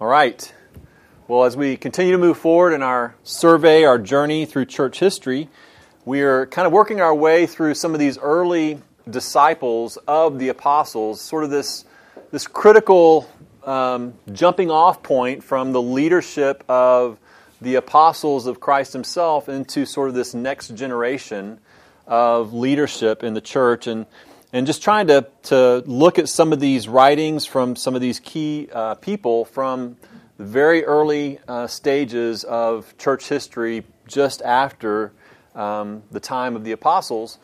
All right. Well, as we continue to move forward in our survey, our journey through church history, we are kind of working our way through some of these early disciples of the apostles, sort of this, this critical um, jumping off point from the leadership of the apostles of Christ himself into sort of this next generation of leadership in the church. And and just trying to, to look at some of these writings from some of these key uh, people from the very early uh, stages of church history just after um, the time of the apostles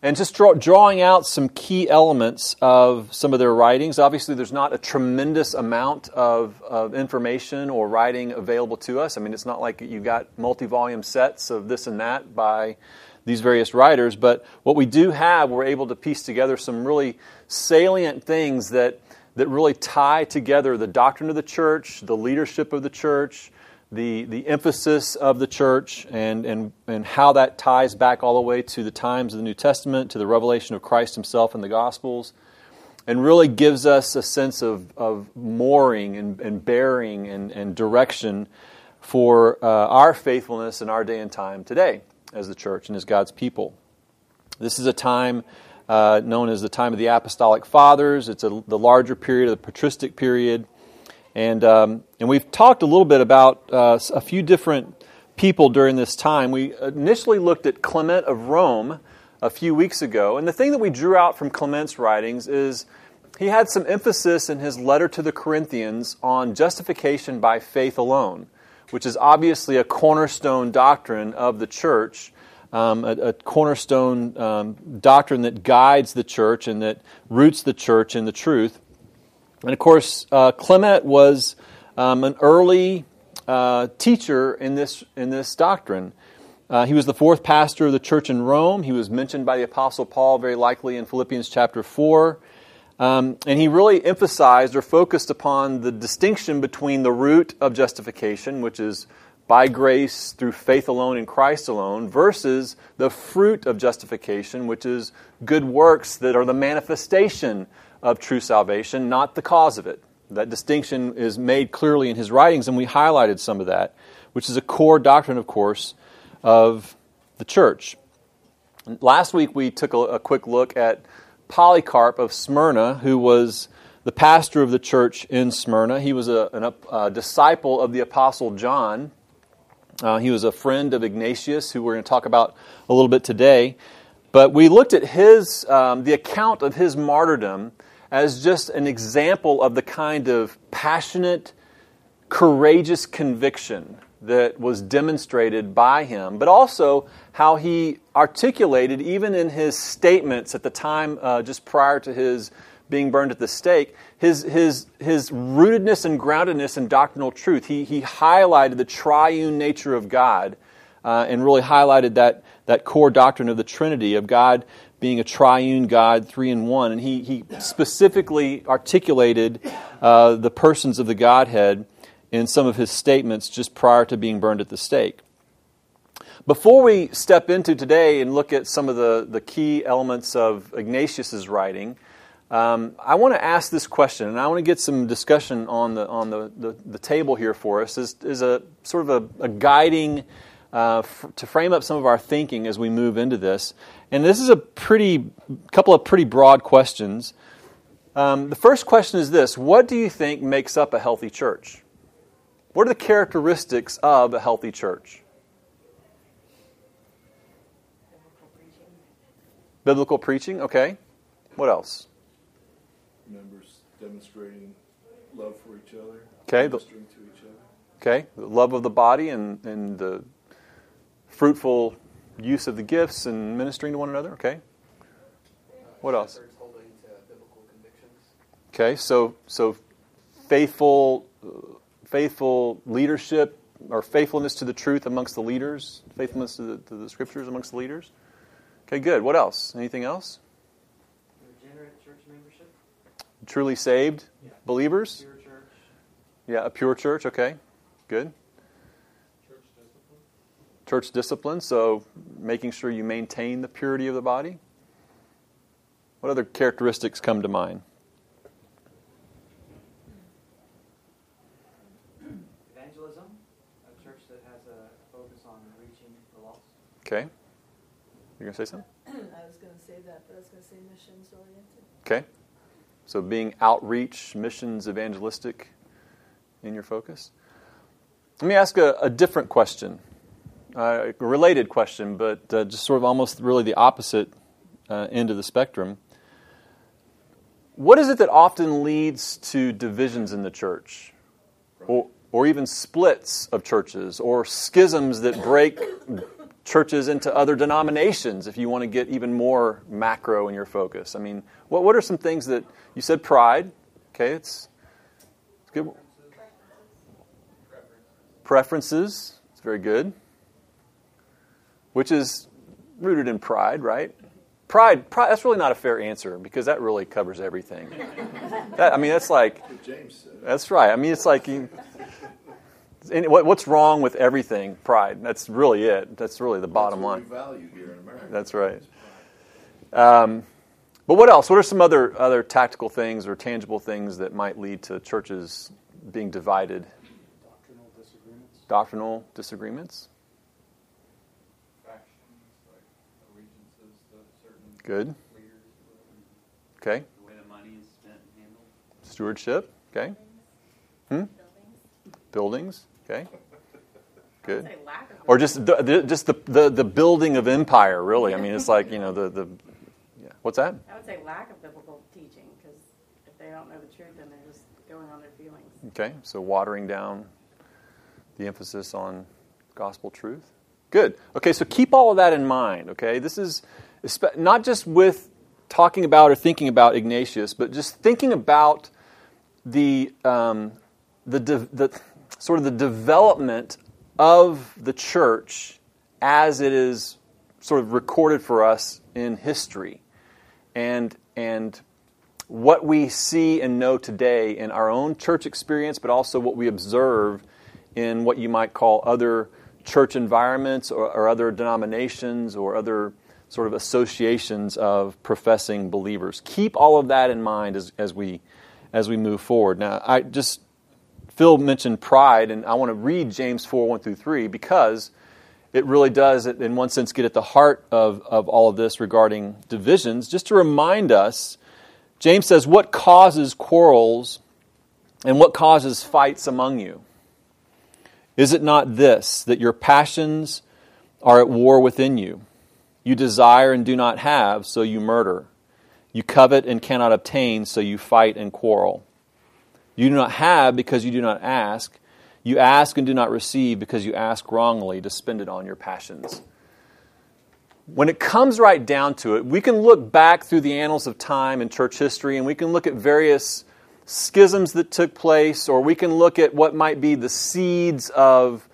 and just draw, drawing out some key elements of some of their writings. Obviously, there's not a tremendous amount of, of information or writing available to us. I mean, it's not like you've got multi volume sets of this and that by these various writers, but what we do have, we're able to piece together some really salient things that, that really tie together the doctrine of the church, the leadership of the church, the, the emphasis of the church, and, and, and how that ties back all the way to the times of the New Testament, to the revelation of Christ Himself in the Gospels, and really gives us a sense of, of mooring and, and bearing and, and direction for uh, our faithfulness in our day and time today as the church and as God's people. This is a time uh, known as the time of the Apostolic Fathers. It's a, the larger period, of the patristic period. And, um, and we've talked a little bit about uh, a few different people during this time. We initially looked at Clement of Rome a few weeks ago. And the thing that we drew out from Clement's writings is he had some emphasis in his letter to the Corinthians on justification by faith alone, which is obviously a cornerstone doctrine of the church. Um, a, a, cornerstone um, doctrine that guides the church and that roots the church in the truth. And of course, uh, Clement was um, an early uh, teacher in this, in this doctrine. Uh, he was the fourth pastor of the church in Rome. He was mentioned by the Apostle Paul very likely in Philippians chapter 4. Um, and he really emphasized or focused upon the distinction between the root of justification, which is by grace through faith alone in Christ alone, versus the fruit of justification, which is good works that are the manifestation of true salvation, not the cause of it. That distinction is made clearly in his writings, and we highlighted some of that, which is a core doctrine, of course, of the church. Last week we took a, a quick look at Polycarp of Smyrna, who was the pastor of the church in Smyrna. He was a, a disciple of the Apostle John. Uh, he was a friend of Ignatius, who we're going to talk about a little bit today. But we looked at his, um, the account of his martyrdom as just an example of the kind of passionate, courageous conviction that was demonstrated by him, but also how he articulated, even in his statements at the time uh, just prior to his being burned at the stake, his, his, his rootedness and groundedness in doctrinal truth. He, he highlighted the triune nature of God uh, and really highlighted that, that core doctrine of the Trinity, of God being a triune God, three in one. And he, he specifically articulated uh, the persons of the Godhead in some of his statements just prior to being burned at the stake. Before we step into today and look at some of the, the key elements of Ignatius's writing, um, I want to ask this question, and I want to get some discussion on the on the, the, the table here for us. Is, is a sort of a, a guiding uh, f- to frame up some of our thinking as we move into this. And this is a pretty couple of pretty broad questions. Um, the first question is this: What do you think makes up a healthy church? What are the characteristics of a healthy church? Biblical preaching, okay. What else? Members demonstrating love for each other. Okay. Ministering to each other. Okay. The love of the body and, and the fruitful use of the gifts and ministering to one another. Okay. What else? Okay. So so faithful faithful leadership or faithfulness to the truth amongst the leaders, faithfulness to the, to the scriptures amongst the leaders. Okay, good. What else? Anything else? Regenerate church membership. Truly saved Yeah. believers? Pure church. Yeah, a pure church. Okay, good. Church discipline. Church discipline, so making sure you maintain the purity of the body. What other characteristics come to mind? evangelism, a church that has a focus on reaching the lost. Okay. You're going to say something? I was going to say that, but I was going to say missions oriented. Okay. So being outreach, missions, evangelistic in your focus. Let me ask a, a different question, uh, a related question, but uh, just sort of almost really the opposite uh, end of the spectrum. What is it that often leads to divisions in the church? Or, or even splits of churches, or schisms that break churches into other denominations if you want to get even more macro in your focus. I mean, what, what are some things that you said pride? Okay, it's, it's good. Preferences, it's very good. Which is rooted in pride, right? Pride, pride that's really not a fair answer because that really covers everything. That, I mean, that's like, James said. that's right. I mean, it's like you, and what- what's wrong with everything? Pride. That's really it. That's really the bottom That's what line. we value here in America. That's right. Um, but what else? What are some other other tactical things or tangible things that might lead to churches being divided? Doctrinal disagreements. Doctrinal disagreements. factions, like allegiances to certain Good. leaders. Okay. the way the money is spent and handled. Stewardship. Okay. Hmm. Buildings. Okay. Good. Say lack of Or just the, the just the, the the building of empire. Really. I mean, it's like you know the the. Yeah. What's that? I would say lack of biblical teaching, because if they don't know the truth, then they're just going on their feelings. Okay, so watering down the emphasis on gospel truth. Good. Okay, so keep all of that in mind. Okay, this is not just with talking about or thinking about Ignatius, but just thinking about the um, the, the sort of the development of the church as it is sort of recorded for us in history, and and what we see and know today in our own church experience, but also what we observe in what you might call other church environments or, or other denominations or other sort of associations of professing believers. Keep all of that in mind as, as we as we move forward. Now, I just Phil mentioned pride, and I want to read James 4 1 through 3 because it really does, in one sense, get at the heart of, of all of this regarding divisions. Just to remind us, James says, What causes quarrels and what causes fights among you? Is it not this, that your passions are at war within you? You desire and do not have, so you murder. You covet and cannot obtain, so you fight and quarrel. You do not have because you do not ask. You ask and do not receive because you ask wrongly to spend it on your passions. When it comes right down to it, we can look back through the annals of time in church history and we can look at various schisms that took place, or we can look at what might be the seeds of,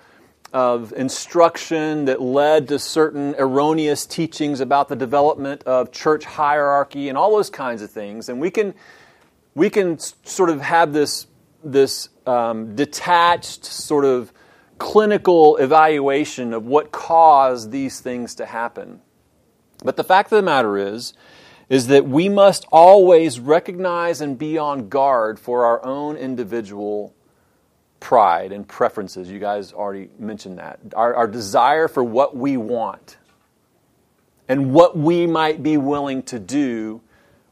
of instruction that led to certain erroneous teachings about the development of church hierarchy and all those kinds of things. And we can, we can sort of have this, this um, detached, sort of clinical evaluation of what caused these things to happen. But the fact of the matter is, is that we must always recognize and be on guard for our own individual pride and preferences. You guys already mentioned that. Our, our desire for what we want and what we might be willing to do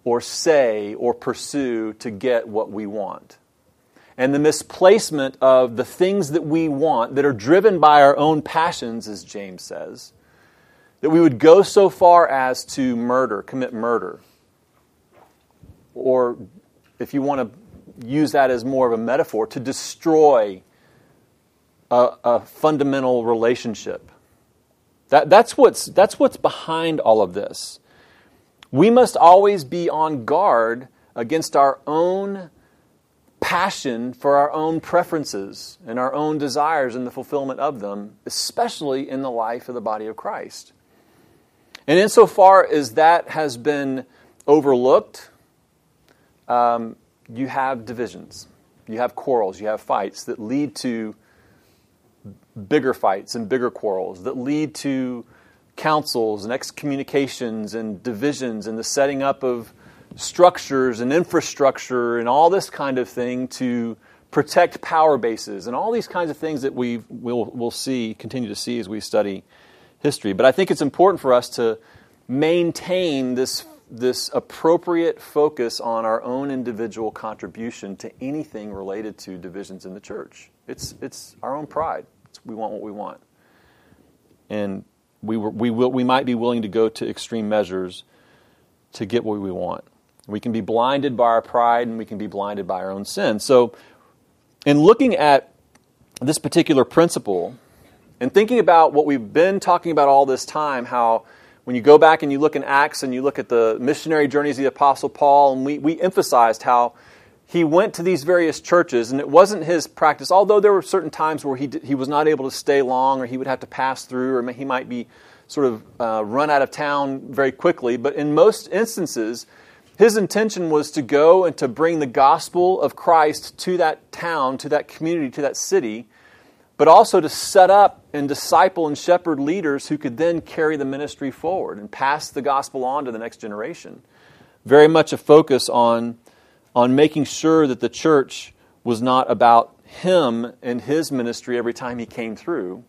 or say or pursue to get what we want. And the misplacement of the things that we want that are driven by our own passions, as James says, that we would go so far as to murder, commit murder. Or if you want to use that as more of a metaphor, to destroy a, a fundamental relationship. That, that's, what's, that's what's behind all of this. We must always be on guard against our own passion for our own preferences and our own desires and the fulfillment of them, especially in the life of the body of Christ. And insofar as that has been overlooked, um, you have divisions, you have quarrels, you have fights that lead to bigger fights and bigger quarrels, that lead to councils and excommunications and divisions and the setting up of structures and infrastructure and all this kind of thing to protect power bases, and all these kinds of things that we will we'll see, continue to see as we study history. But I think it's important for us to maintain this, this appropriate focus on our own individual contribution to anything related to divisions in the church. It's, it's our own pride. It's, we want what we want. And we, were, we, will, we might be willing to go to extreme measures to get what we want. We can be blinded by our pride and we can be blinded by our own sin. So, in looking at this particular principle and thinking about what we've been talking about all this time, how when you go back and you look in Acts and you look at the missionary journeys of the Apostle Paul, and we, we emphasized how he went to these various churches, and it wasn't his practice, although there were certain times where he, he was not able to stay long, or he would have to pass through, or he might be sort of uh, run out of town very quickly. But in most instances, his intention was to go and to bring the gospel of Christ to that town, to that community, to that city, but also to set up and disciple and shepherd leaders who could then carry the ministry forward and pass the gospel on to the next generation. Very much a focus on, on making sure that the church was not about him and his ministry every time he came through,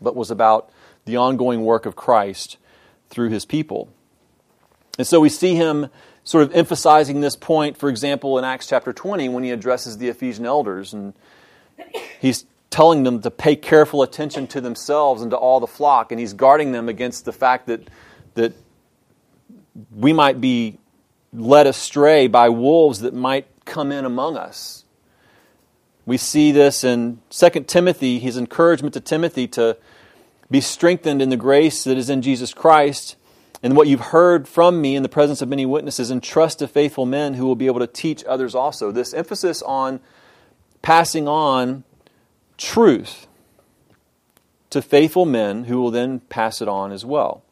but was about the ongoing work of Christ through his people. And so we see him sort of emphasizing this point, for example, in Acts chapter 20 when he addresses the Ephesian elders. And he's telling them to pay careful attention to themselves and to all the flock. And he's guarding them against the fact that, that we might be led astray by wolves that might come in among us. We see this in 2 Timothy, his encouragement to Timothy to be strengthened in the grace that is in Jesus Christ and what you've heard from me in the presence of many witnesses, and trust to faithful men who will be able to teach others also. This emphasis on passing on truth to faithful men who will then pass it on as well.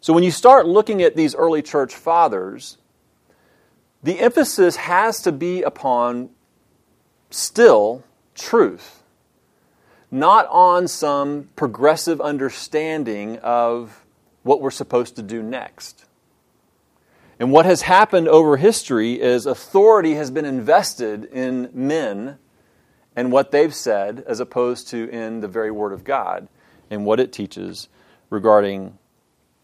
So when you start looking at these early church fathers, the emphasis has to be upon still truth, not on some progressive understanding of what we're supposed to do next. And what has happened over history is authority has been invested in men and what they've said as opposed to in the very Word of God and what it teaches regarding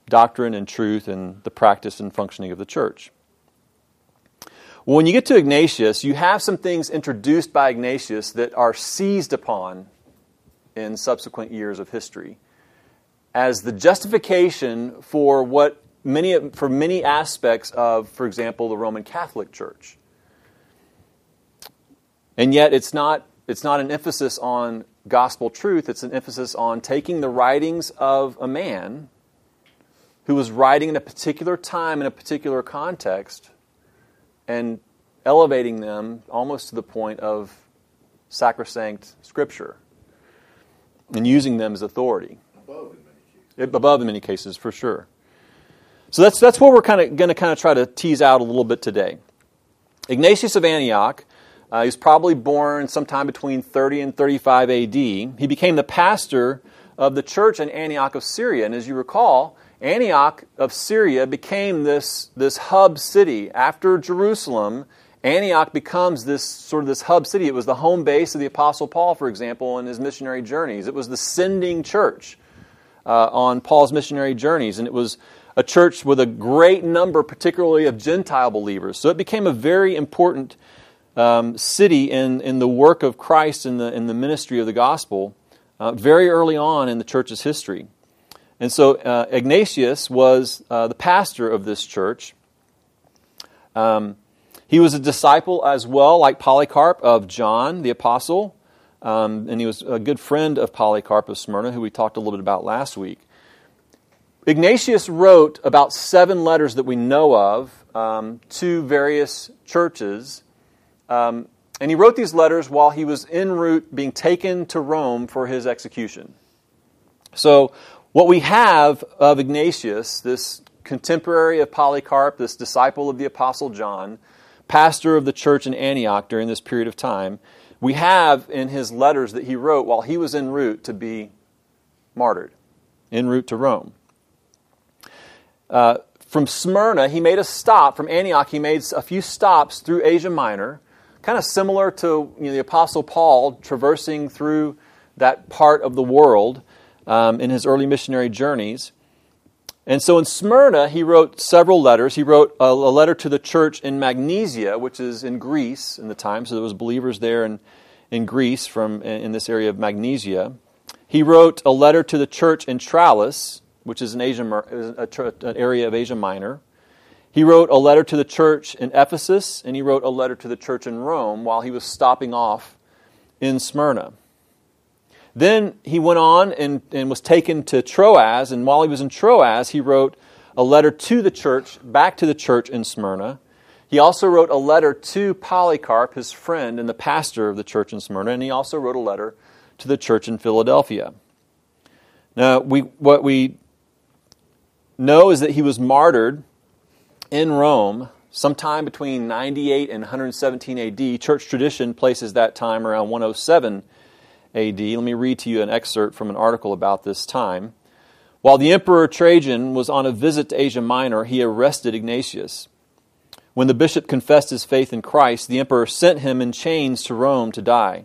doctrine and truth and the practice and functioning of the church. Well, when you get to Ignatius, you have some things introduced by Ignatius that are seized upon in subsequent years of history as the justification for what many for many aspects of, for example, the Roman Catholic Church. And yet it's not it's not an emphasis on gospel truth, it's an emphasis on taking the writings of a man who was writing in a particular time in a particular context and elevating them almost to the point of sacrosanct scripture and using them as authority above in many cases, It, above in many cases, for sure. So that's, that's what we're kind of going to kind of try to tease out a little bit today. Ignatius of Antioch, uh, he was probably born sometime between 30 and 35 AD. He became the pastor of the church in Antioch of Syria. And as you recall, Antioch of Syria became this, this hub city. After Jerusalem, Antioch becomes this sort of this hub city. It was the home base of the Apostle Paul, for example, in his missionary journeys. It was the sending church uh, on Paul's missionary journeys, and it was a church with a great number, particularly of Gentile believers. So it became a very important um, city in, in the work of Christ in the, in the ministry of the gospel uh, very early on in the church's history. And so uh, Ignatius was uh, the pastor of this church. Um, he was a disciple as well, like Polycarp, of John the Apostle. Um, and he was a good friend of Polycarp of Smyrna, who we talked a little bit about last week. Ignatius wrote about seven letters that we know of um, to various churches. Um, and he wrote these letters while he was en route being taken to Rome for his execution. So, what we have of Ignatius, this contemporary of Polycarp, this disciple of the Apostle John, pastor of the church in Antioch during this period of time, we have in his letters that he wrote while he was en route to be martyred, en route to Rome. Uh, from Smyrna, he made a stop. From Antioch, he made a few stops through Asia Minor, kind of similar to you know, the Apostle Paul traversing through that part of the world um, in his early missionary journeys. And so in Smyrna, he wrote several letters. He wrote a, a, letter to the church in Magnesia, which is in Greece in the time. So there was believers there in, in Greece from in this area of Magnesia. He wrote a letter to the church in Tralles, which is an, Asia, an area of Asia Minor. He wrote a letter to the church in Ephesus, and he wrote a letter to the church in Rome while he was stopping off in Smyrna. Then he went on and, and was taken to Troas, and while he was in Troas, he wrote a letter to the church, back to the church in Smyrna. He also wrote a letter to Polycarp, his friend and the pastor of the church in Smyrna, and he also wrote a letter to the church in Philadelphia. Now, we, what we know is that he was martyred in Rome sometime between 98 and 117 AD. Church tradition places that time around 107 AD. Let me read to you an excerpt from an article about this time. While the Emperor Trajan was on a visit to Asia Minor, he arrested Ignatius. When the bishop confessed his faith in Christ, the emperor sent him in chains to Rome to die.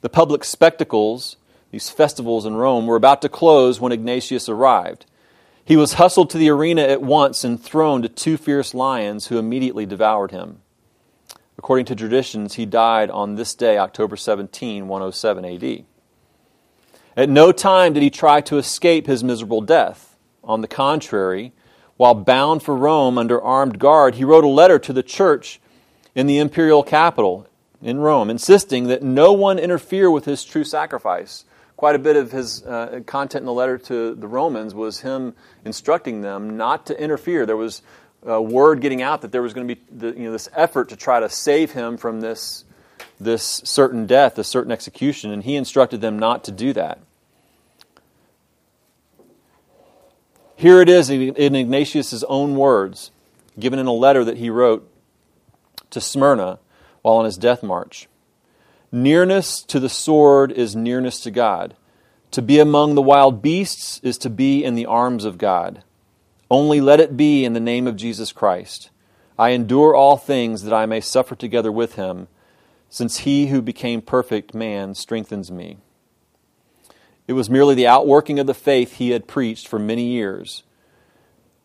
The public spectacles, these festivals in Rome, were about to close when Ignatius arrived. He was hustled to the arena at once and thrown to two fierce lions who immediately devoured him. According to traditions, he died on this day, October 17, 107 AD. At no time did he try to escape his miserable death. On the contrary, while bound for Rome under armed guard, he wrote a letter to the church in the imperial capital in Rome, insisting that no one interfere with his true sacrifice. Quite a bit of his uh, content in the letter to the Romans was him instructing them not to interfere. There was uh, word getting out that there was going to be the, you know, this effort to try to save him from this, this certain death, this certain execution, and he instructed them not to do that. Here it is in Ignatius' own words, given in a letter that he wrote to Smyrna while on his death march. Nearness to the sword is nearness to God. To be among the wild beasts is to be in the arms of God. Only let it be in the name of Jesus Christ. I endure all things that I may suffer together with him, since he who became perfect man strengthens me. It was merely the outworking of the faith he had preached for many years.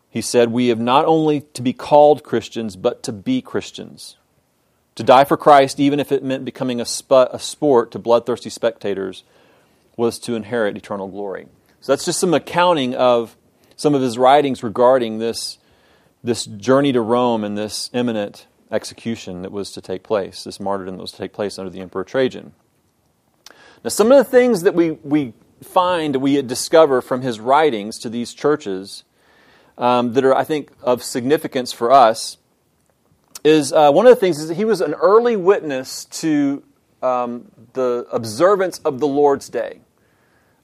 He said, We have not only to be called Christians, but to be Christians. To die for Christ, even if it meant becoming a, sp- a sport to bloodthirsty spectators, was to inherit eternal glory. So that's just some accounting of some of his writings regarding this, this journey to Rome and this imminent execution that was to take place, this martyrdom that was to take place under the Emperor Trajan. Now, some of the things that we, we find, we discover from his writings to these churches um, that are, I think, of significance for us is uh, one of the things is that he was an early witness to um, the observance of the Lord's Day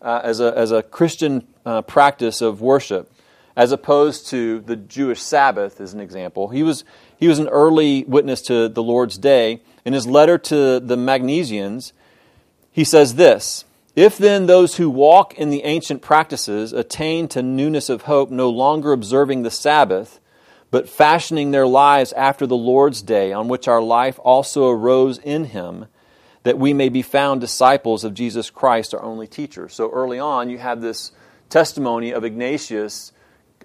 uh, as, a, as a Christian uh, practice of worship, as opposed to the Jewish Sabbath, as an example. He was, he was an early witness to the Lord's Day. In his letter to the Magnesians, he says this If then those who walk in the ancient practices attain to newness of hope, no longer observing the Sabbath, but fashioning their lives after the Lord's day, on which our life also arose in him, that we may be found disciples of Jesus Christ, our only teacher. So early on, you have this testimony of Ignatius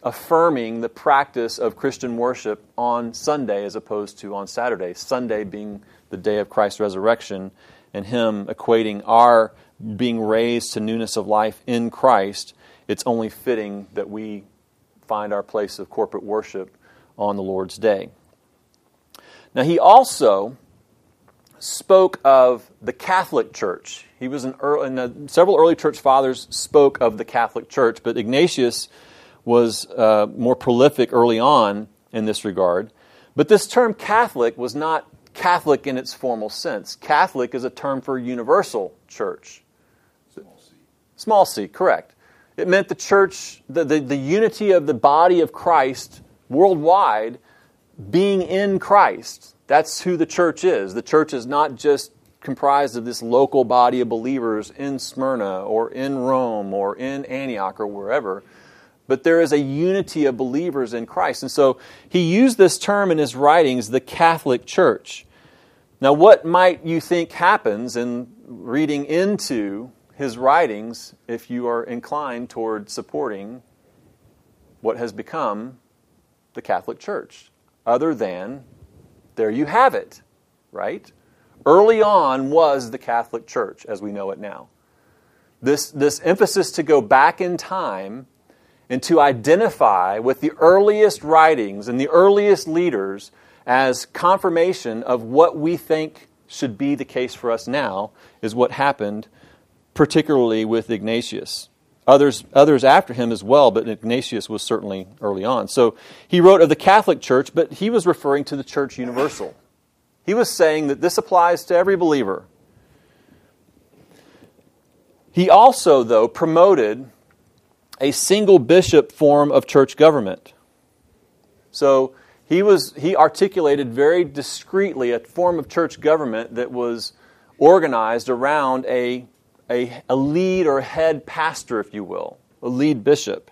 affirming the practice of Christian worship on Sunday as opposed to on Saturday. Sunday being the day of Christ's resurrection, and him equating our being raised to newness of life in Christ. It's only fitting that we find our place of corporate worship on the Lord's day. Now, he also spoke of the Catholic Church. He was an early, and the, several early church fathers spoke of the Catholic Church, but Ignatius was uh, more prolific early on in this regard. But this term Catholic was not Catholic in its formal sense. Catholic is a term for universal church. Small c. Small c, correct. It meant the church, the, the, the unity of the body of Christ worldwide being in Christ. That's who the church is. The church is not just comprised of this local body of believers in Smyrna or in Rome or in Antioch or wherever, but there is a unity of believers in Christ. And so he used this term in his writings, the Catholic Church. Now, what might you think happens in reading into his writings if you are inclined toward supporting what has become the Catholic Church? Other than, there you have it, right? Early on was the Catholic Church as we know it now. This, this emphasis to go back in time and to identify with the earliest writings and the earliest leaders as confirmation of what we think should be the case for us now is what happened, particularly with Ignatius. Others, others after him as well, but Ignatius was certainly early on. So he wrote of the Catholic Church, but he was referring to the Church Universal. He was saying that this applies to every believer. He also, though, promoted a single bishop form of church government. So he, was, he articulated very discreetly a form of church government that was organized around a, a, a lead or head pastor, if you will, a lead bishop.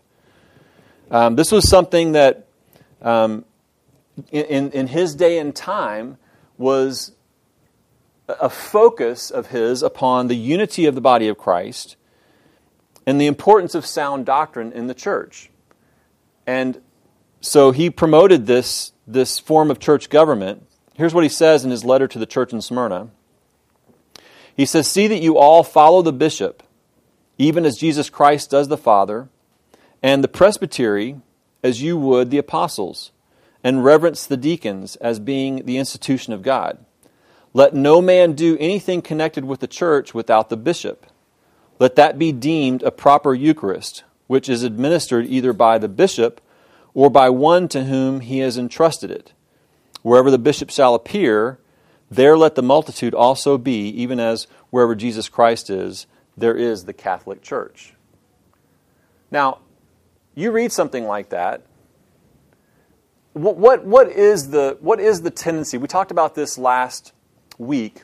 Um, this was something that, um, in, in his day and time, was a focus of his upon the unity of the body of Christ and the importance of sound doctrine in the church. And so he promoted this, this form of church government. Here's what he says in his letter to the church in Smyrna. He says, See that you all follow the bishop, even as Jesus Christ does the Father, and the presbytery as you would the apostles, and reverence the deacons as being the institution of God. Let no man do anything connected with the church without the bishop. Let that be deemed a proper Eucharist, which is administered either by the bishop or by one to whom he has entrusted it. Wherever the bishop shall appear, there let the multitude also be, even as wherever Jesus Christ is, there is the Catholic Church. Now, you read something like that. What, what, what, is the, what is the tendency? We talked about this last week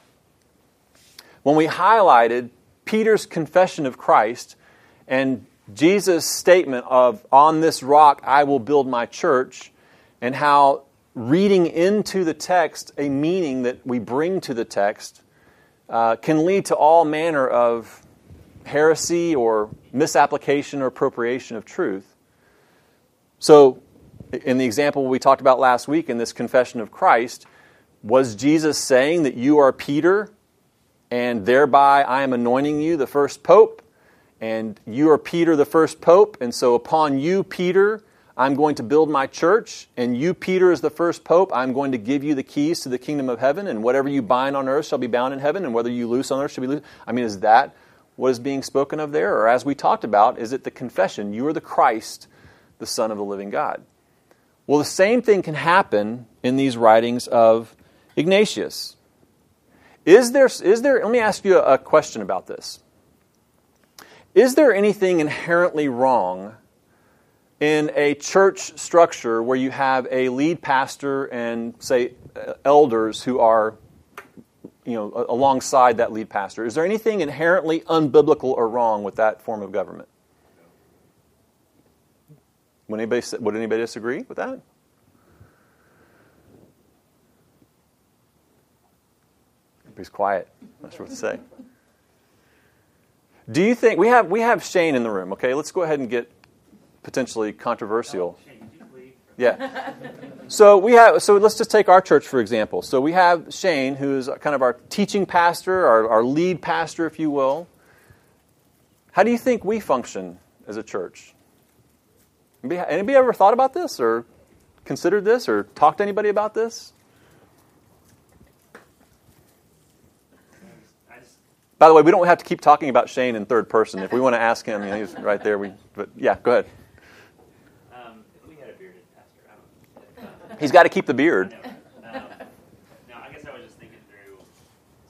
when we highlighted Peter's confession of Christ and Jesus' statement of, On this rock I will build my church, and how reading into the text a meaning that we bring to the text uh, can lead to all manner of heresy or misapplication or appropriation of truth. So, in the example we talked about last week in this confession of Christ, was Jesus saying that you are Peter and thereby I am anointing you the first pope? and you are Peter, the first pope, and so upon you, Peter, I'm going to build my church, and you, Peter, as the first pope, I'm going to give you the keys to the kingdom of heaven, and whatever you bind on earth shall be bound in heaven, and whether you loose on earth shall be loose. I mean, is that what is being spoken of there? Or as we talked about, is it the confession, you are the Christ, the Son of the living God? Well, the same thing can happen in these writings of Ignatius. Is there, is there let me ask you a question about this. Is there anything inherently wrong in a church structure where you have a lead pastor and, say, elders who are you know, alongside that lead pastor? Is there anything inherently unbiblical or wrong with that form of government? Would anybody, would anybody disagree with that? Everybody's quiet. Not sure what to say. Do you think we have we have Shane in the room? Okay, let's go ahead and get potentially controversial. Yeah. So we have. So let's just take our church for example. So we have Shane, who is kind of our teaching pastor, our, our lead pastor, if you will. How do you think we function as a church? Anybody ever thought about this, or considered this, or talked to anybody about this? By the way, we don't have to keep talking about Shane in third person. If we want to ask him, you know, he's right there. We, but yeah, go ahead. Um, if we had a bearded pastor, I don't. He's got to keep the beard. Um, no, I guess I was just thinking through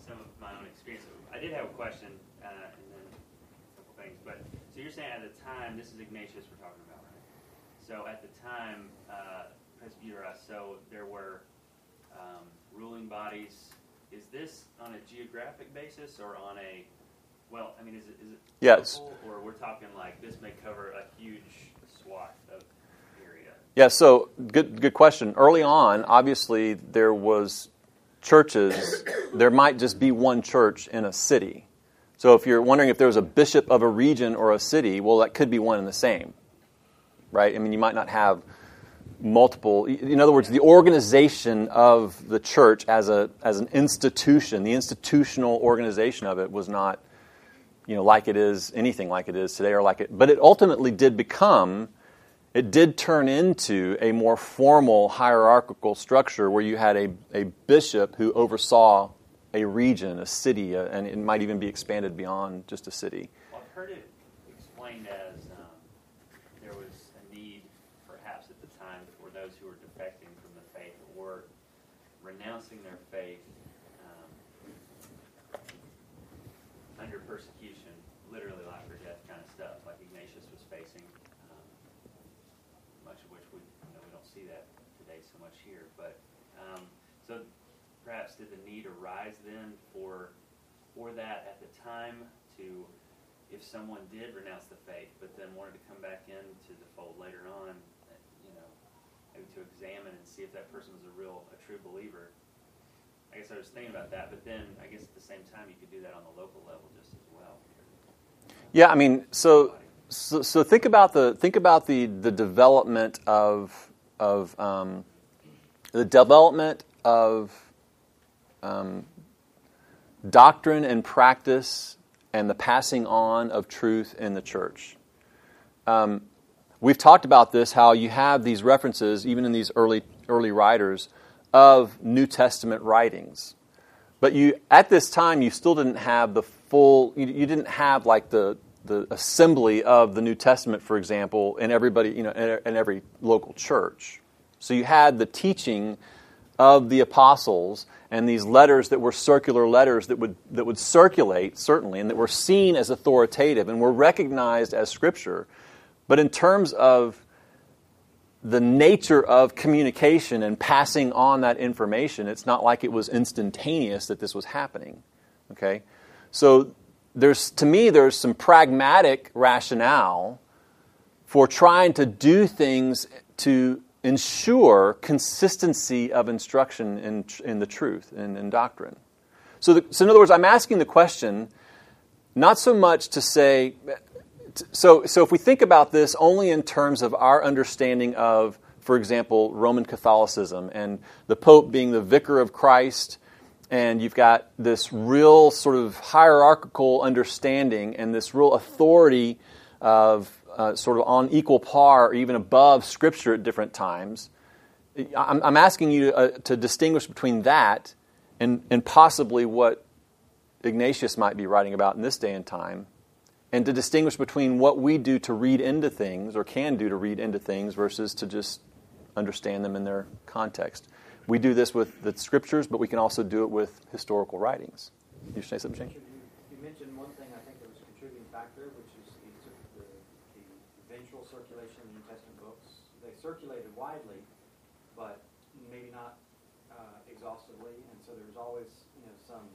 some of my own experience. I did have a question, uh, and then a couple things. But so you're saying at the time, this is Ignatius we're talking about, right? So at the time, uh, Presbyteros, so there were um, ruling bodies is this on a geographic basis or on a well i mean is it is it yes or we're talking like this may cover a huge swath of yeah so good good question early on obviously there was churches, there might just be one church in a city. So if you're wondering if there was a bishop of a region or a city, well, that could be one and the same, right? I mean, you might not have multiple. In other words, the organization of the church as a as an institution, the institutional organization of it was not, you know, like it is anything like it is today or like it. But it ultimately did become. It did turn into a more formal hierarchical structure where you had a, a bishop who oversaw a region, a city, uh, and it might even be expanded beyond just a city. Well, I've heard it explained as um, there was a need, perhaps at the time, for those who were defecting from the faith or renouncing their faith um, under persecution, literally life or death kind of stuff, like Ignatius was facing. Um, much of which we, you know, we don't see that today so much here, but um, so perhaps did the need for for that at the time to if someone did renounce the faith but then wanted to come back into the fold later on you know maybe to examine and see if that person was a real a true believer. I guess i was thinking about that but then i guess at the same time you could do that on the local level just as well. Yeah, I mean, so so, so think about the think about the the development of of um, the development of um, doctrine and practice and the passing on of truth in the church. Um, we've talked about this how you have these references even in these early early writers of New Testament writings. But you at this time you still didn't have the full you, you didn't have like the the assembly of the New Testament, for example, in everybody, you know, in, in every local church. So you had the teaching of the apostles and these letters that were circular letters that would that would circulate certainly and that were seen as authoritative and were recognized as scripture. But in terms of the nature of communication and passing on that information, it's not like it was instantaneous that this was happening. Okay? So there's to me there's some pragmatic rationale for trying to do things to ensure consistency of instruction in, in the truth and in, in doctrine. So, the, so, in other words, I'm asking the question not so much to say, so, so if we think about this only in terms of our understanding of, for example, Roman Catholicism and the Pope being the vicar of Christ, and you've got this real sort of hierarchical understanding and this real authority of uh, sort of on equal par or even above Scripture at different times. I'm, I'm asking you to, uh, to, distinguish between that and, and possibly what Ignatius might be writing about in this day and time, and to distinguish between what we do to read into things or can do to read into things versus to just understand them in their context. We do this with the Scriptures, but we can also do it with historical writings. You should say something, Shane? You mentioned one thing I think that was a contributing factor, which is the, the, the eventual circulation of New Testament books. They circulated widely, but maybe not uh, exhaustively, and so there was always you know some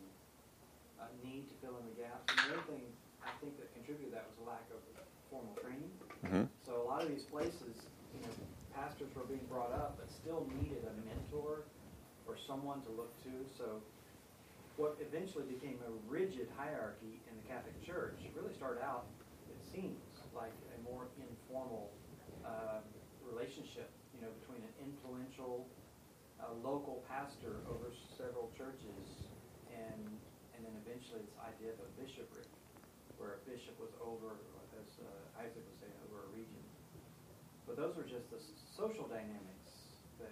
uh, need to fill in the gaps. And the other thing I think that contributed to that was a lack of formal training. Mm-hmm. So a lot of these places, you know, pastors were being brought up, but still needed a mentor or someone to look to. So what eventually became a rigid hierarchy in the Catholic Church really started out, it seems, like a more informal uh, relationship, you know, between an influential uh, local pastor over several churches, and and then eventually this idea of a bishopric, where a bishop was over, as uh, Isaac was saying, over a region. But those were just the social dynamics that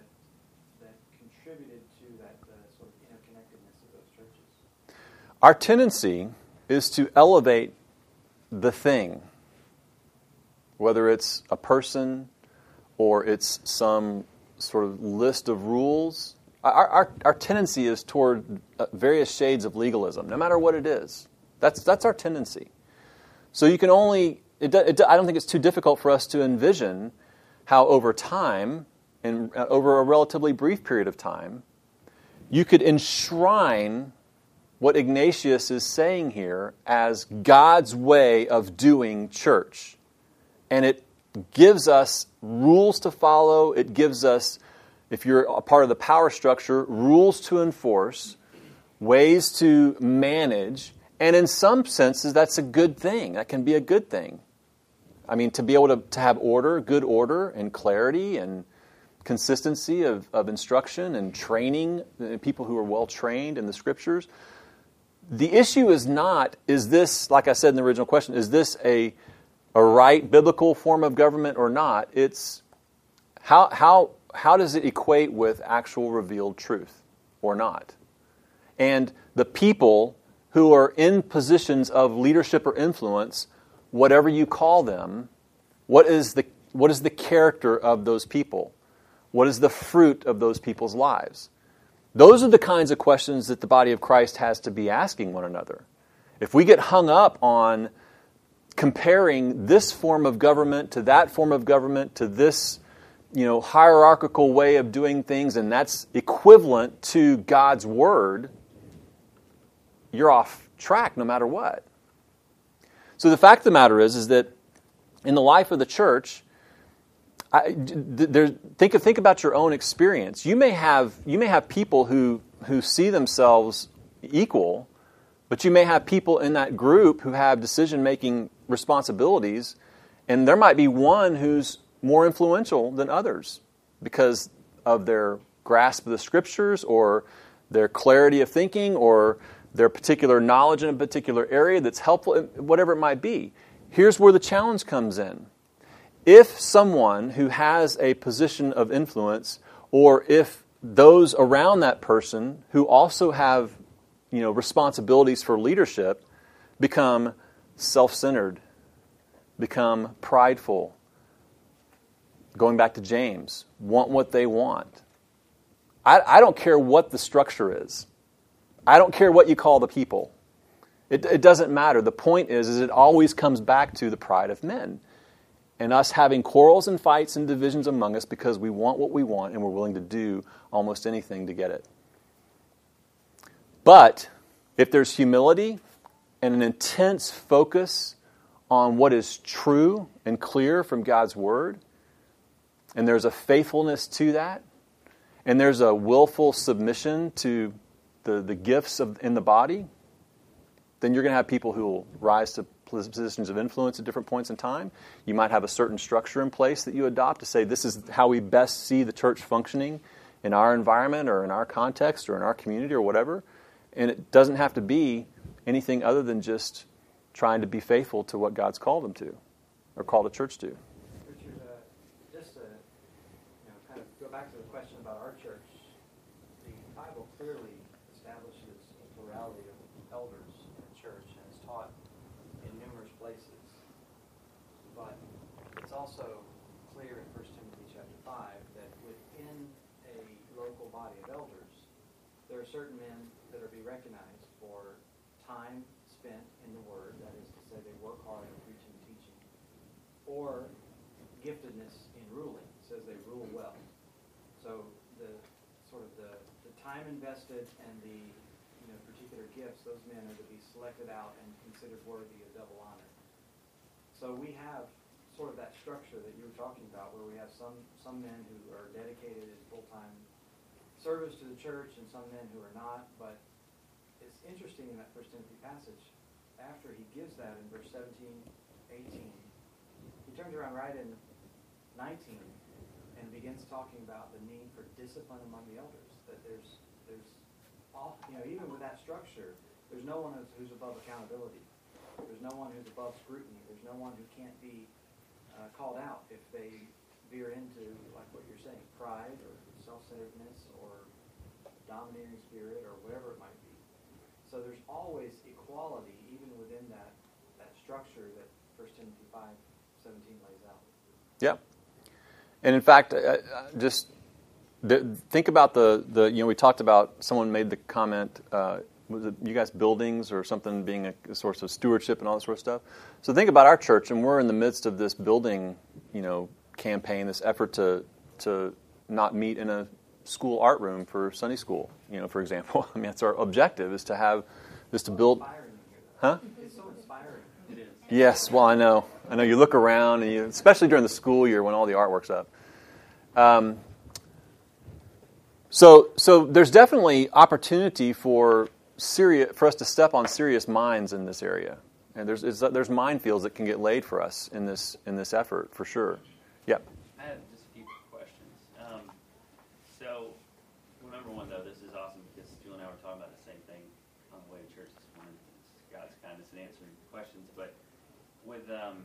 that contributed to that uh, sort of interconnectedness of those churches. Our tendency is to elevate the thing, whether it's a person or it's some sort of list of rules. Our, our, our tendency is toward uh, various shades of legalism, no matter what it is. That's, that's our tendency. So you can only, it, it, I don't think it's too difficult for us to envision how over time, and uh, over a relatively brief period of time, you could enshrine what Ignatius is saying here as God's way of doing church. And it gives us rules to follow, it gives us if you're a part of the power structure, rules to enforce, ways to manage, and in some senses, that's a good thing. That can be a good thing. I mean, to be able to, to have order, good order, and clarity, and consistency of, of instruction and training, people who are well trained in the scriptures. The issue is not, is this, like I said in the original question, is this a, a right biblical form of government or not? It's how, how, how does it equate with actual revealed truth or not? And the people who are in positions of leadership or influence, whatever you call them, what is the, what is the character of those people? What is the fruit of those people's lives? Those are the kinds of questions that the body of Christ has to be asking one another. If we get hung up on comparing this form of government to that form of government to this you know hierarchical way of doing things and that's equivalent to God's word you're off track no matter what so the fact of the matter is is that in the life of the church I, there, think, think about your own experience. You may have, you may have people who, who see themselves equal, but you may have people in that group who have decision making responsibilities, and there might be one who's more influential than others because of their grasp of the scriptures or their clarity of thinking or their particular knowledge in a particular area that's helpful, whatever it might be. Here's where the challenge comes in if someone who has a position of influence, or if those around that person who also have you know, responsibilities for leadership become self centered, become prideful, going back to James, want what they want. I, I, don't care what the structure is. I don't care what you call the people. It, it doesn't matter. The point is, is it always comes back to the pride of men and us having quarrels and fights and divisions among us because we want what we want and we're willing to do almost anything to get it. But if there's humility and an intense focus on what is true and clear from God's Word, and there's a faithfulness to that, and there's a willful submission to the, the gifts of, in the body, then you're going to have people who will rise to positions of influence at different points in time. You might have a certain structure in place that you adopt to say this is how we best see the church functioning in our environment or in our context or in our community or whatever. And it doesn't have to be anything other than just trying to be faithful to what God's called them to or called a church to. Richard, uh, just to you know, kind of go back to the question about our church, the Bible clearly establishes a plurality of elders in the church and is taught in numerous places. But it's also clear in 1 Timothy chapter 5 that within a local body of elders, there are certain men that are to be recognized for time spent in the Word, that is to say, they work hard in preaching and teaching, or giftedness in ruling, it says they rule well. So the sort of the, the invested and the you know particular gifts, those men are to be selected out and considered worthy of double honor. So we have sort of that structure that you were talking about, where we have some some men who are dedicated in full time service to the church and some men who are not. But it's interesting in that First Timothy passage, after he gives that in verse 17, 18, he turns around right in 19 and begins talking about the need for discipline among the elders. That there's you know even with that structure, there's no one who's above accountability. There's no one who's above scrutiny. There's no one who can't be uh, called out if they veer into like what you're saying, pride or self-centeredness or domineering spirit or whatever it might be. So there's always equality even within that that structure that 1 Timothy 5, 17 lays out. Yeah. And in fact, uh, just the, think about the, the, you know, we talked about, someone made the comment, uh, was it you guys buildings or something being a, a, source of stewardship and all that sort of stuff? So think about our church, and we're in the midst of this building, you know, campaign, this effort to, to not meet in a school art room for Sunday school, you know, for example. I mean, that's our objective is to have, is to build. Huh? It's so inspiring. It is. Yes, well, I know. I know you look around, and you, especially during the school year when all the artwork's up. Um, So, so there's definitely opportunity for serious, for us to step on serious mines in this area, and there's there's minefields that can get laid for us in this in this effort for sure. Yep. I have just a few questions. Um, so, well, number one, though, this is awesome because Julie and I were talking about the same thing on the way to church this morning. God's kindness in answering questions. But with um,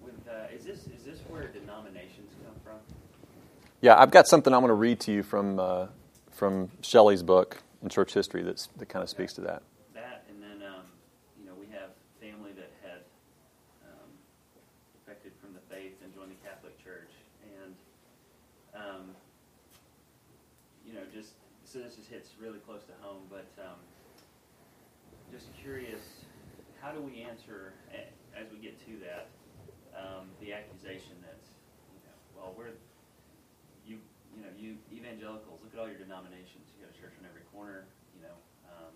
with uh, is this is this where denominations come from? Yeah, I've got something I'm going to read to you from uh, from Shelley's book in church history that's, that kind of speaks to that. That, and then um, you know we have family that had um, defected from the faith and joined the Catholic Church, and um, you know just so this just hits really close to home, but um, just curious, how do we answer as we get to that um, the accusation that you know well we're you evangelicals. Look at all your denominations. You got a church on every corner you know um,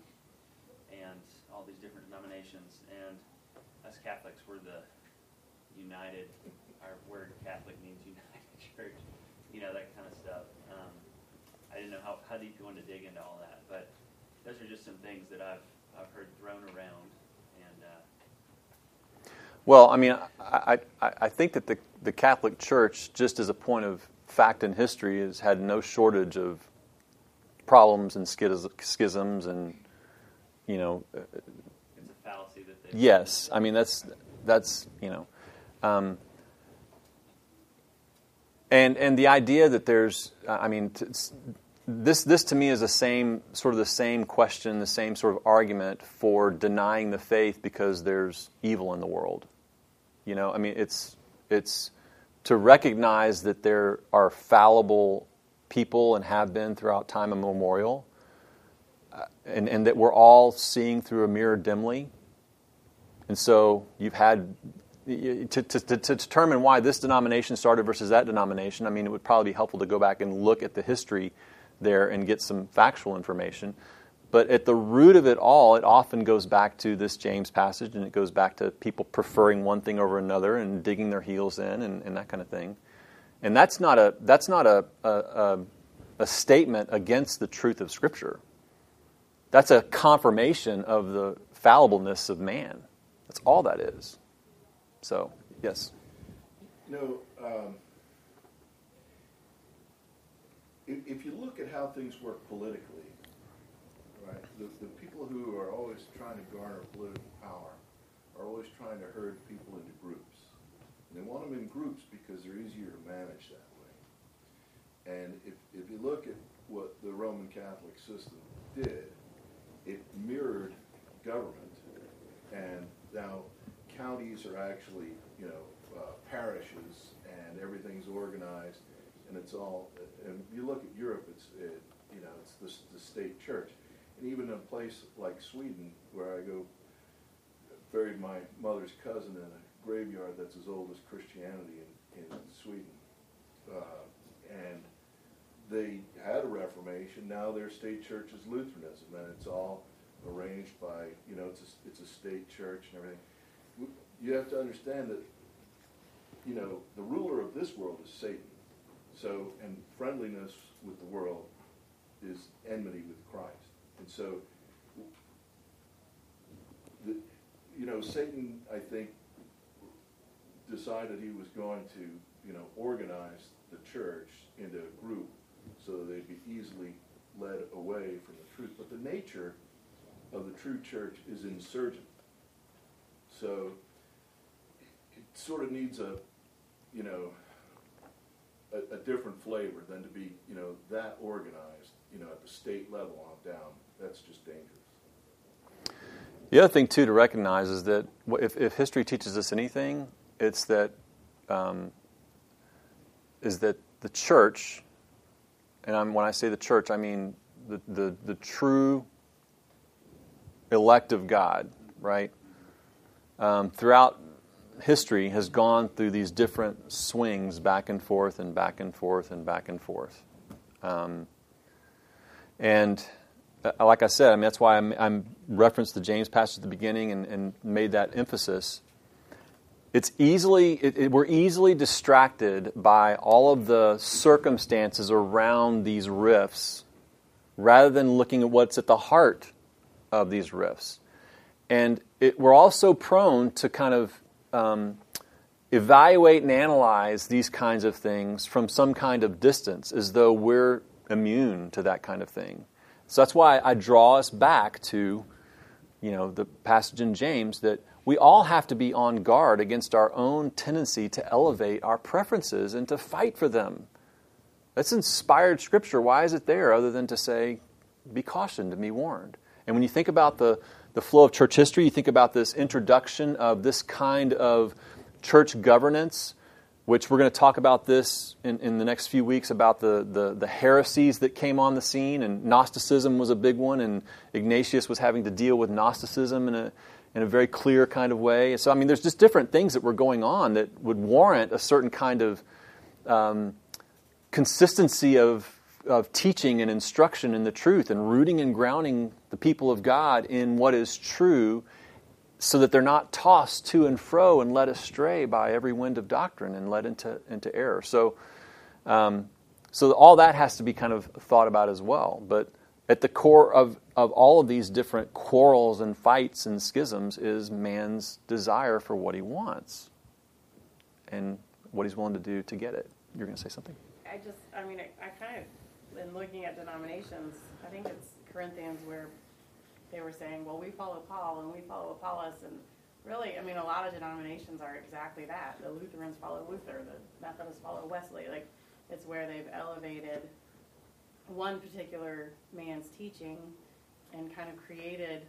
and all these different denominations. And us Catholics we're the united our word Catholic means united church you know that kind of stuff. Um, I didn't know how, how deep you wanted to dig into all that but those are just some things that I've I've heard thrown around and uh, Well, I mean, I, I, I think that the, the Catholic Church, just as a point of fact in history, has had no shortage of problems and schisms, schisms and, you know, uh, it's a fallacy that they yes. I mean, that's, that's you know. Um, and, and the idea that there's, I mean, t- this, this to me is the same, sort of the same question, the same sort of argument for denying the faith because there's evil in the world. You know, I mean, it's it's to recognize that there are fallible people and have been throughout time immemorial, uh, and and that we're all seeing through a mirror dimly. And so you've had to, to, to, to determine why this denomination started versus that denomination. I mean, it would probably be helpful to go back and look at the history there and get some factual information. But at the root of it all, it often goes back to this James passage, and it goes back to people preferring one thing over another and digging their heels in and, and that kind of thing. And that's not a that's not a, a, a, a statement against the truth of Scripture. That's a confirmation of the fallibleness of man. That's all that is. So, yes. You know, um, if, if you look at how things work politically, right, the, the people who are always trying to garner political power are always trying to herd people into groups. And they want them in groups because they're easier to manage that way. And if, if you look at what the Roman Catholic system did, it mirrored government. And now counties are actually, you know, uh, parishes, and everything's organized, and it's all. And you look at Europe, it's it, you know, it's the, the state church, and even in a place like Sweden, where I go, buried my mother's cousin in a graveyard that's as old as Christianity in, in Sweden, uh, and they had a Reformation. Now their state church is Lutheranism, and it's all arranged by you know it's a, it's a state church and everything. You have to understand that you know the ruler of this world is Satan. So and friendliness with the world is enmity with Christ, and so the, you know Satan I think decided he was going to you know organize the church into a group so that they'd be easily led away from the truth. But the nature of the true church is insurgent. So it sort of needs a, you know, a, a different flavor than to be, you know, that organized, you know, at the state level on down. That's just dangerous. The other thing, too, to recognize is that if, if history teaches us anything, it's that um, is that the church, and I'm, when I say the church, I mean the, the, the true elect of God, right? Um, throughout history has gone through these different swings back and forth and back and forth and back and forth. Um, and like I said, I mean, that's why I'm, I'm referenced the James passage at the beginning and, and made that emphasis. It's easily it, it, we're easily distracted by all of the circumstances around these rifts rather than looking at what's at the heart of these rifts. And it, we're also prone to kind of um, evaluate and analyze these kinds of things from some kind of distance as though we're immune to that kind of thing so that's why i draw us back to you know the passage in james that we all have to be on guard against our own tendency to elevate our preferences and to fight for them. That's inspired scripture. Why is it there other than to say, be cautioned and be warned? And when you think about the, the flow of church history, you think about this introduction of this kind of church governance, which we're going to talk about this in, in the next few weeks about the, the, the heresies that came on the scene. And Gnosticism was a big one, and Ignatius was having to deal with Gnosticism in a in a very clear kind of way. So, I mean, there's just different things that were going on that would warrant a certain kind of um, consistency of, of teaching and instruction in the truth and rooting and grounding the people of God in what is true so that they're not tossed to and fro and led astray by every wind of doctrine and led into, into error. So, um, so all that has to be kind of thought about as well. But at the core of, of all of these different quarrels and fights and schisms is man's desire for what he wants and what he's willing to do to get it. You're going to say something? I just, I mean, I, I kind of, in looking at denominations, I think it's Corinthians where they were saying, well, we follow Paul and we follow Apollos. And really, I mean, a lot of denominations are exactly that. The Lutherans follow Luther, the Methodists follow Wesley. Like, it's where they've elevated one particular man's teaching and kind of created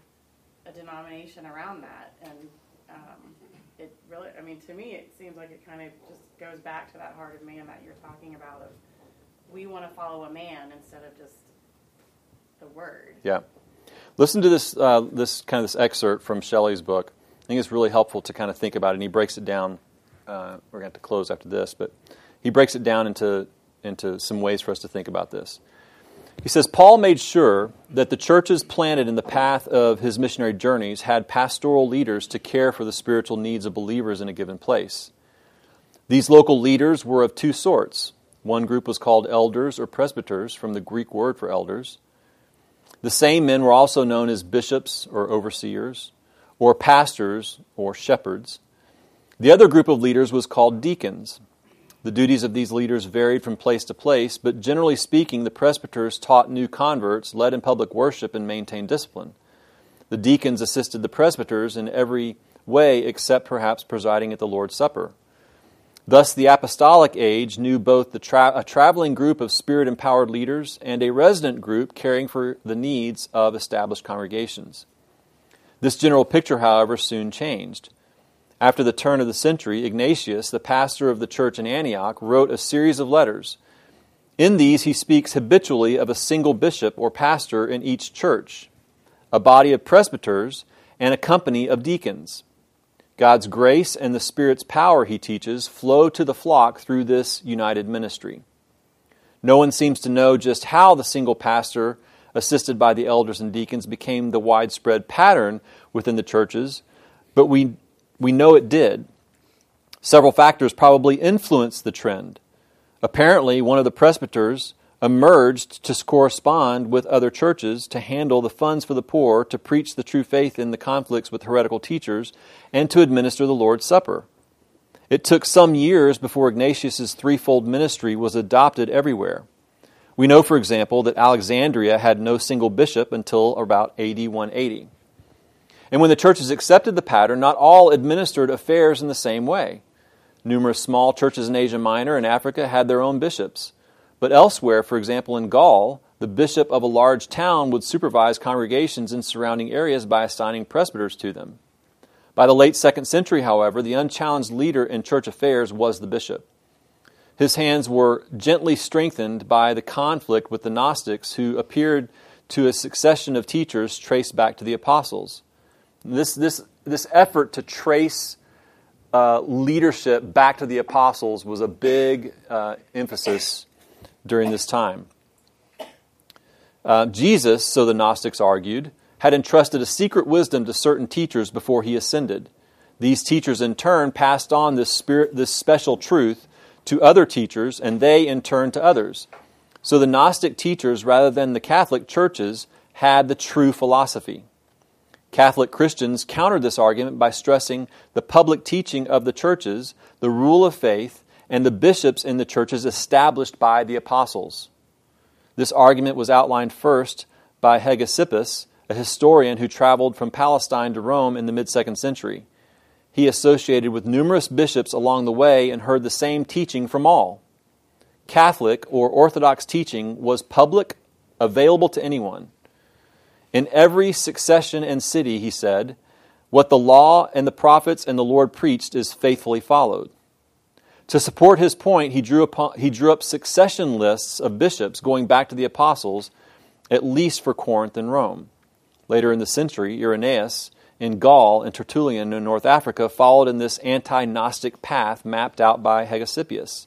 a denomination around that. And um, it really, I mean, to me, it seems like it kind of just goes back to that heart of man that you're talking about of we want to follow a man instead of just the word. Yeah. Listen to this, uh, this kind of this excerpt from Shelley's book. I think it's really helpful to kind of think about it. And he breaks it down. Uh, we're going to have to close after this, but he breaks it down into, into some ways for us to think about this. He says Paul made sure that the churches planted in the path of his missionary journeys had pastoral leaders to care for the spiritual needs of believers in a given place. These local leaders were of two sorts. One group was called elders or presbyters, from the Greek word for elders. The same men were also known as bishops or overseers, or pastors or shepherds. The other group of leaders was called deacons. The duties of these leaders varied from place to place, but generally speaking, the presbyters taught new converts, led in public worship, and maintained discipline. The deacons assisted the presbyters in every way except perhaps presiding at the Lord's Supper. Thus, the apostolic age knew both tra- a traveling group of spirit empowered leaders and a resident group caring for the needs of established congregations. This general picture, however, soon changed. After the turn of the century, Ignatius, the pastor of the church in Antioch, wrote a series of letters. In these, he speaks habitually of a single bishop or pastor in each church, a body of presbyters, and a company of deacons. God's grace and the Spirit's power, he teaches, flow to the flock through this united ministry. No one seems to know just how the single pastor, assisted by the elders and deacons, became the widespread pattern within the churches, but we we know it did. Several factors probably influenced the trend. Apparently, one of the presbyters emerged to correspond with other churches to handle the funds for the poor, to preach the true faith in the conflicts with heretical teachers, and to administer the Lord's Supper. It took some years before Ignatius's threefold ministry was adopted everywhere. We know, for example, that Alexandria had no single bishop until about AD 180. And when the churches accepted the pattern, not all administered affairs in the same way. Numerous small churches in Asia Minor and Africa had their own bishops. But elsewhere, for example in Gaul, the bishop of a large town would supervise congregations in surrounding areas by assigning presbyters to them. By the late second century, however, the unchallenged leader in church affairs was the bishop. His hands were gently strengthened by the conflict with the Gnostics, who appeared to a succession of teachers traced back to the apostles. This, this, this effort to trace uh, leadership back to the apostles was a big uh, emphasis during this time. Uh, Jesus, so the Gnostics argued, had entrusted a secret wisdom to certain teachers before he ascended. These teachers, in turn, passed on this, spirit, this special truth to other teachers, and they, in turn, to others. So the Gnostic teachers, rather than the Catholic churches, had the true philosophy. Catholic Christians countered this argument by stressing the public teaching of the churches, the rule of faith, and the bishops in the churches established by the apostles. This argument was outlined first by Hegesippus, a historian who traveled from Palestine to Rome in the mid second century. He associated with numerous bishops along the way and heard the same teaching from all. Catholic or Orthodox teaching was public, available to anyone. In every succession and city, he said, what the law and the prophets and the Lord preached is faithfully followed. To support his point, he drew, upon, he drew up succession lists of bishops going back to the apostles, at least for Corinth and Rome. Later in the century, Irenaeus in Gaul and Tertullian in North Africa followed in this anti Gnostic path mapped out by Hegesippus.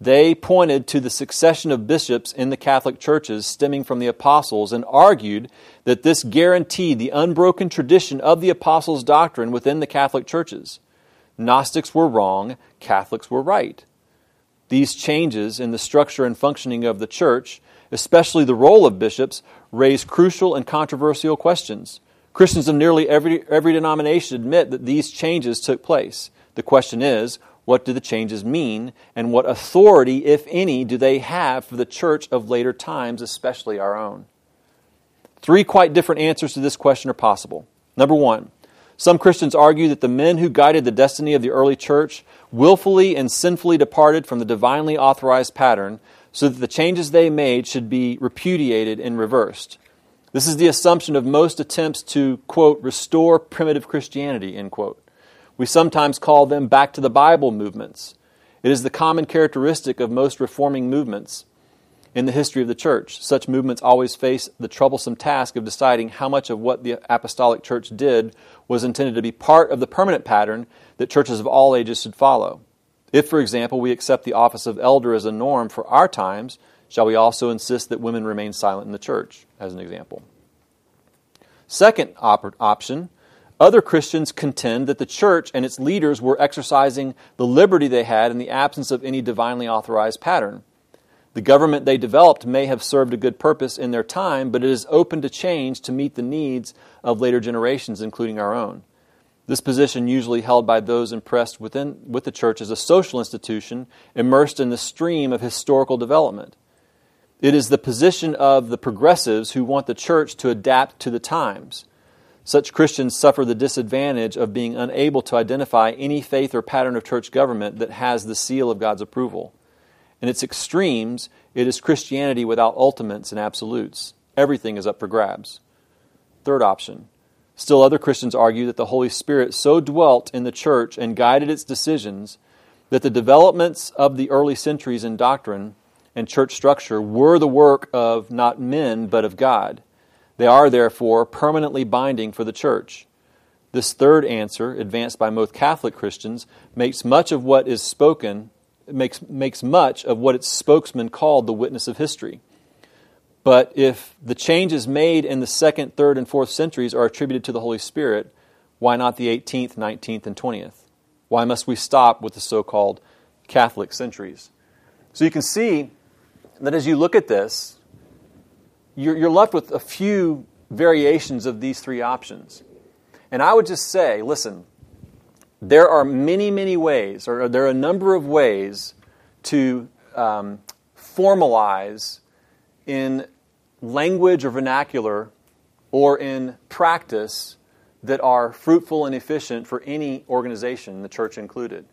They pointed to the succession of bishops in the Catholic churches stemming from the apostles and argued that this guaranteed the unbroken tradition of the apostles' doctrine within the Catholic churches. Gnostics were wrong, Catholics were right. These changes in the structure and functioning of the church, especially the role of bishops, raise crucial and controversial questions. Christians of nearly every, every denomination admit that these changes took place. The question is, what do the changes mean? And what authority, if any, do they have for the church of later times, especially our own? Three quite different answers to this question are possible. Number one, some Christians argue that the men who guided the destiny of the early church willfully and sinfully departed from the divinely authorized pattern so that the changes they made should be repudiated and reversed. This is the assumption of most attempts to, quote, restore primitive Christianity, end quote. We sometimes call them back to the Bible movements. It is the common characteristic of most reforming movements in the history of the church. Such movements always face the troublesome task of deciding how much of what the apostolic church did was intended to be part of the permanent pattern that churches of all ages should follow. If, for example, we accept the office of elder as a norm for our times, shall we also insist that women remain silent in the church, as an example? Second op- option other Christians contend that the church and its leaders were exercising the liberty they had in the absence of any divinely authorized pattern. The government they developed may have served a good purpose in their time, but it is open to change to meet the needs of later generations, including our own. This position, usually held by those impressed within, with the church as a social institution immersed in the stream of historical development. It is the position of the progressives who want the church to adapt to the times. Such Christians suffer the disadvantage of being unable to identify any faith or pattern of church government that has the seal of God's approval. In its extremes, it is Christianity without ultimates and absolutes. Everything is up for grabs. Third option. Still, other Christians argue that the Holy Spirit so dwelt in the church and guided its decisions that the developments of the early centuries in doctrine and church structure were the work of not men, but of God. They are, therefore, permanently binding for the church. This third answer, advanced by most Catholic Christians, makes much of what is spoken, makes, makes much of what its spokesman called the witness of history. But if the changes made in the second, third, and fourth centuries are attributed to the Holy Spirit, why not the 18th, 19th, and 20th? Why must we stop with the so called Catholic centuries? So you can see that as you look at this, you're, you're left with a few variations of these three options. And I would just say, listen, there are many, many ways, or there are a number of ways to um, formalize in language or vernacular or in practice that are fruitful and efficient for any organization, the church included.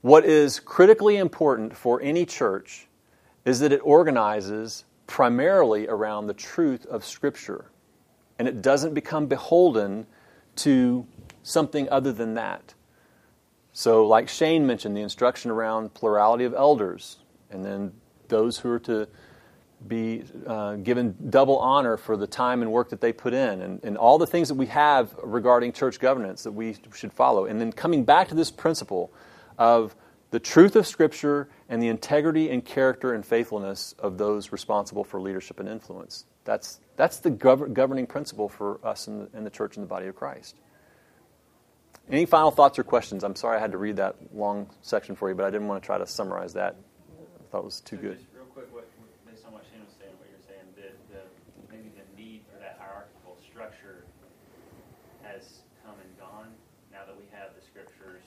What is critically important for any church is that it organizes primarily around the truth of Scripture. And it doesn't become beholden to something other than that. So, like Shane mentioned, the instruction around plurality of elders, and then those who are to be uh, given double honor for the time and work that they put in, and, and all the things that we have regarding church governance that we should follow. And then coming back to this principle of the truth of Scripture and the integrity and character and faithfulness of those responsible for leadership and influence. That's, that's the gov- governing principle for us in the, in the church and the body of Christ. Any final thoughts or questions? I'm sorry I had to read that long section for you, but I didn't want to try to summarize that. I thought it was too So good. Just real quick, what, based on what Shane was saying, what you're saying, the, the, maybe the need for that hierarchical structure has come and gone now that we have the scriptures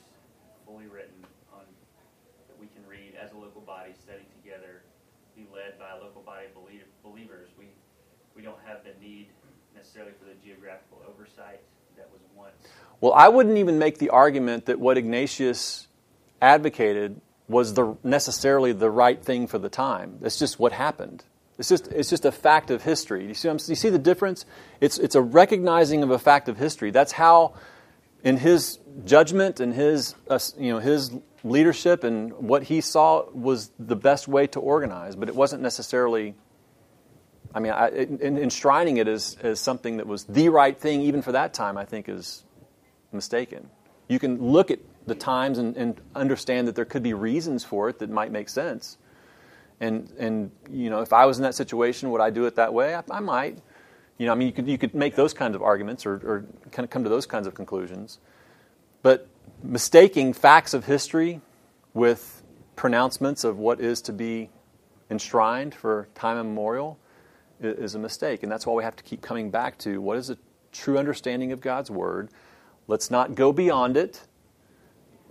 fully written on, that we can read as a local body, study together, be led by a local body of belie- believers. We, we don't have the need necessarily for the geographical oversight that was once. Well, I wouldn't even make the argument that what Ignatius advocated was the necessarily the right thing for the time. It's just what happened. It's just it's just a fact of history. You see, you see the difference? It's it's a recognizing of a fact of history. That's how, in his judgment and his uh, you know his leadership and what he saw was the best way to organize. But it wasn't necessarily. I mean, I, in, enshrining it as, as something that was the right thing, even for that time, I think is mistaken. You can look at the times and, and understand that there could be reasons for it that might make sense. And, and you know, if I was in that situation, would I do it that way? I, I might. You know, I mean, you could, you could make those kinds of arguments or, or kind of come to those kinds of conclusions. But mistaking facts of history with pronouncements of what is to be enshrined for time immemorial is a mistake. And that's why we have to keep coming back to what is a true understanding of God's Word. Let's not go beyond it.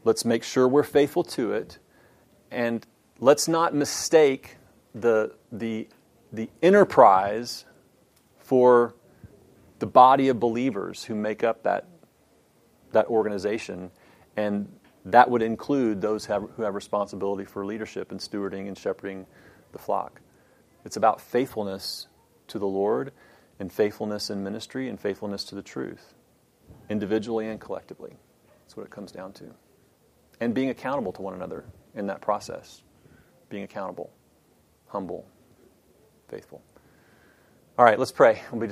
Let's make sure we're faithful to it. And let's not mistake the, the, the enterprise for the body of believers who make up that, that organization. And that would include those who have, who have responsibility for leadership and stewarding and shepherding the flock. It's about faithfulness to the Lord and faithfulness in ministry and faithfulness to the truth, individually and collectively. That's what it comes down to. And being accountable to one another in that process. Being accountable, humble, faithful. All right, let's pray. We'll be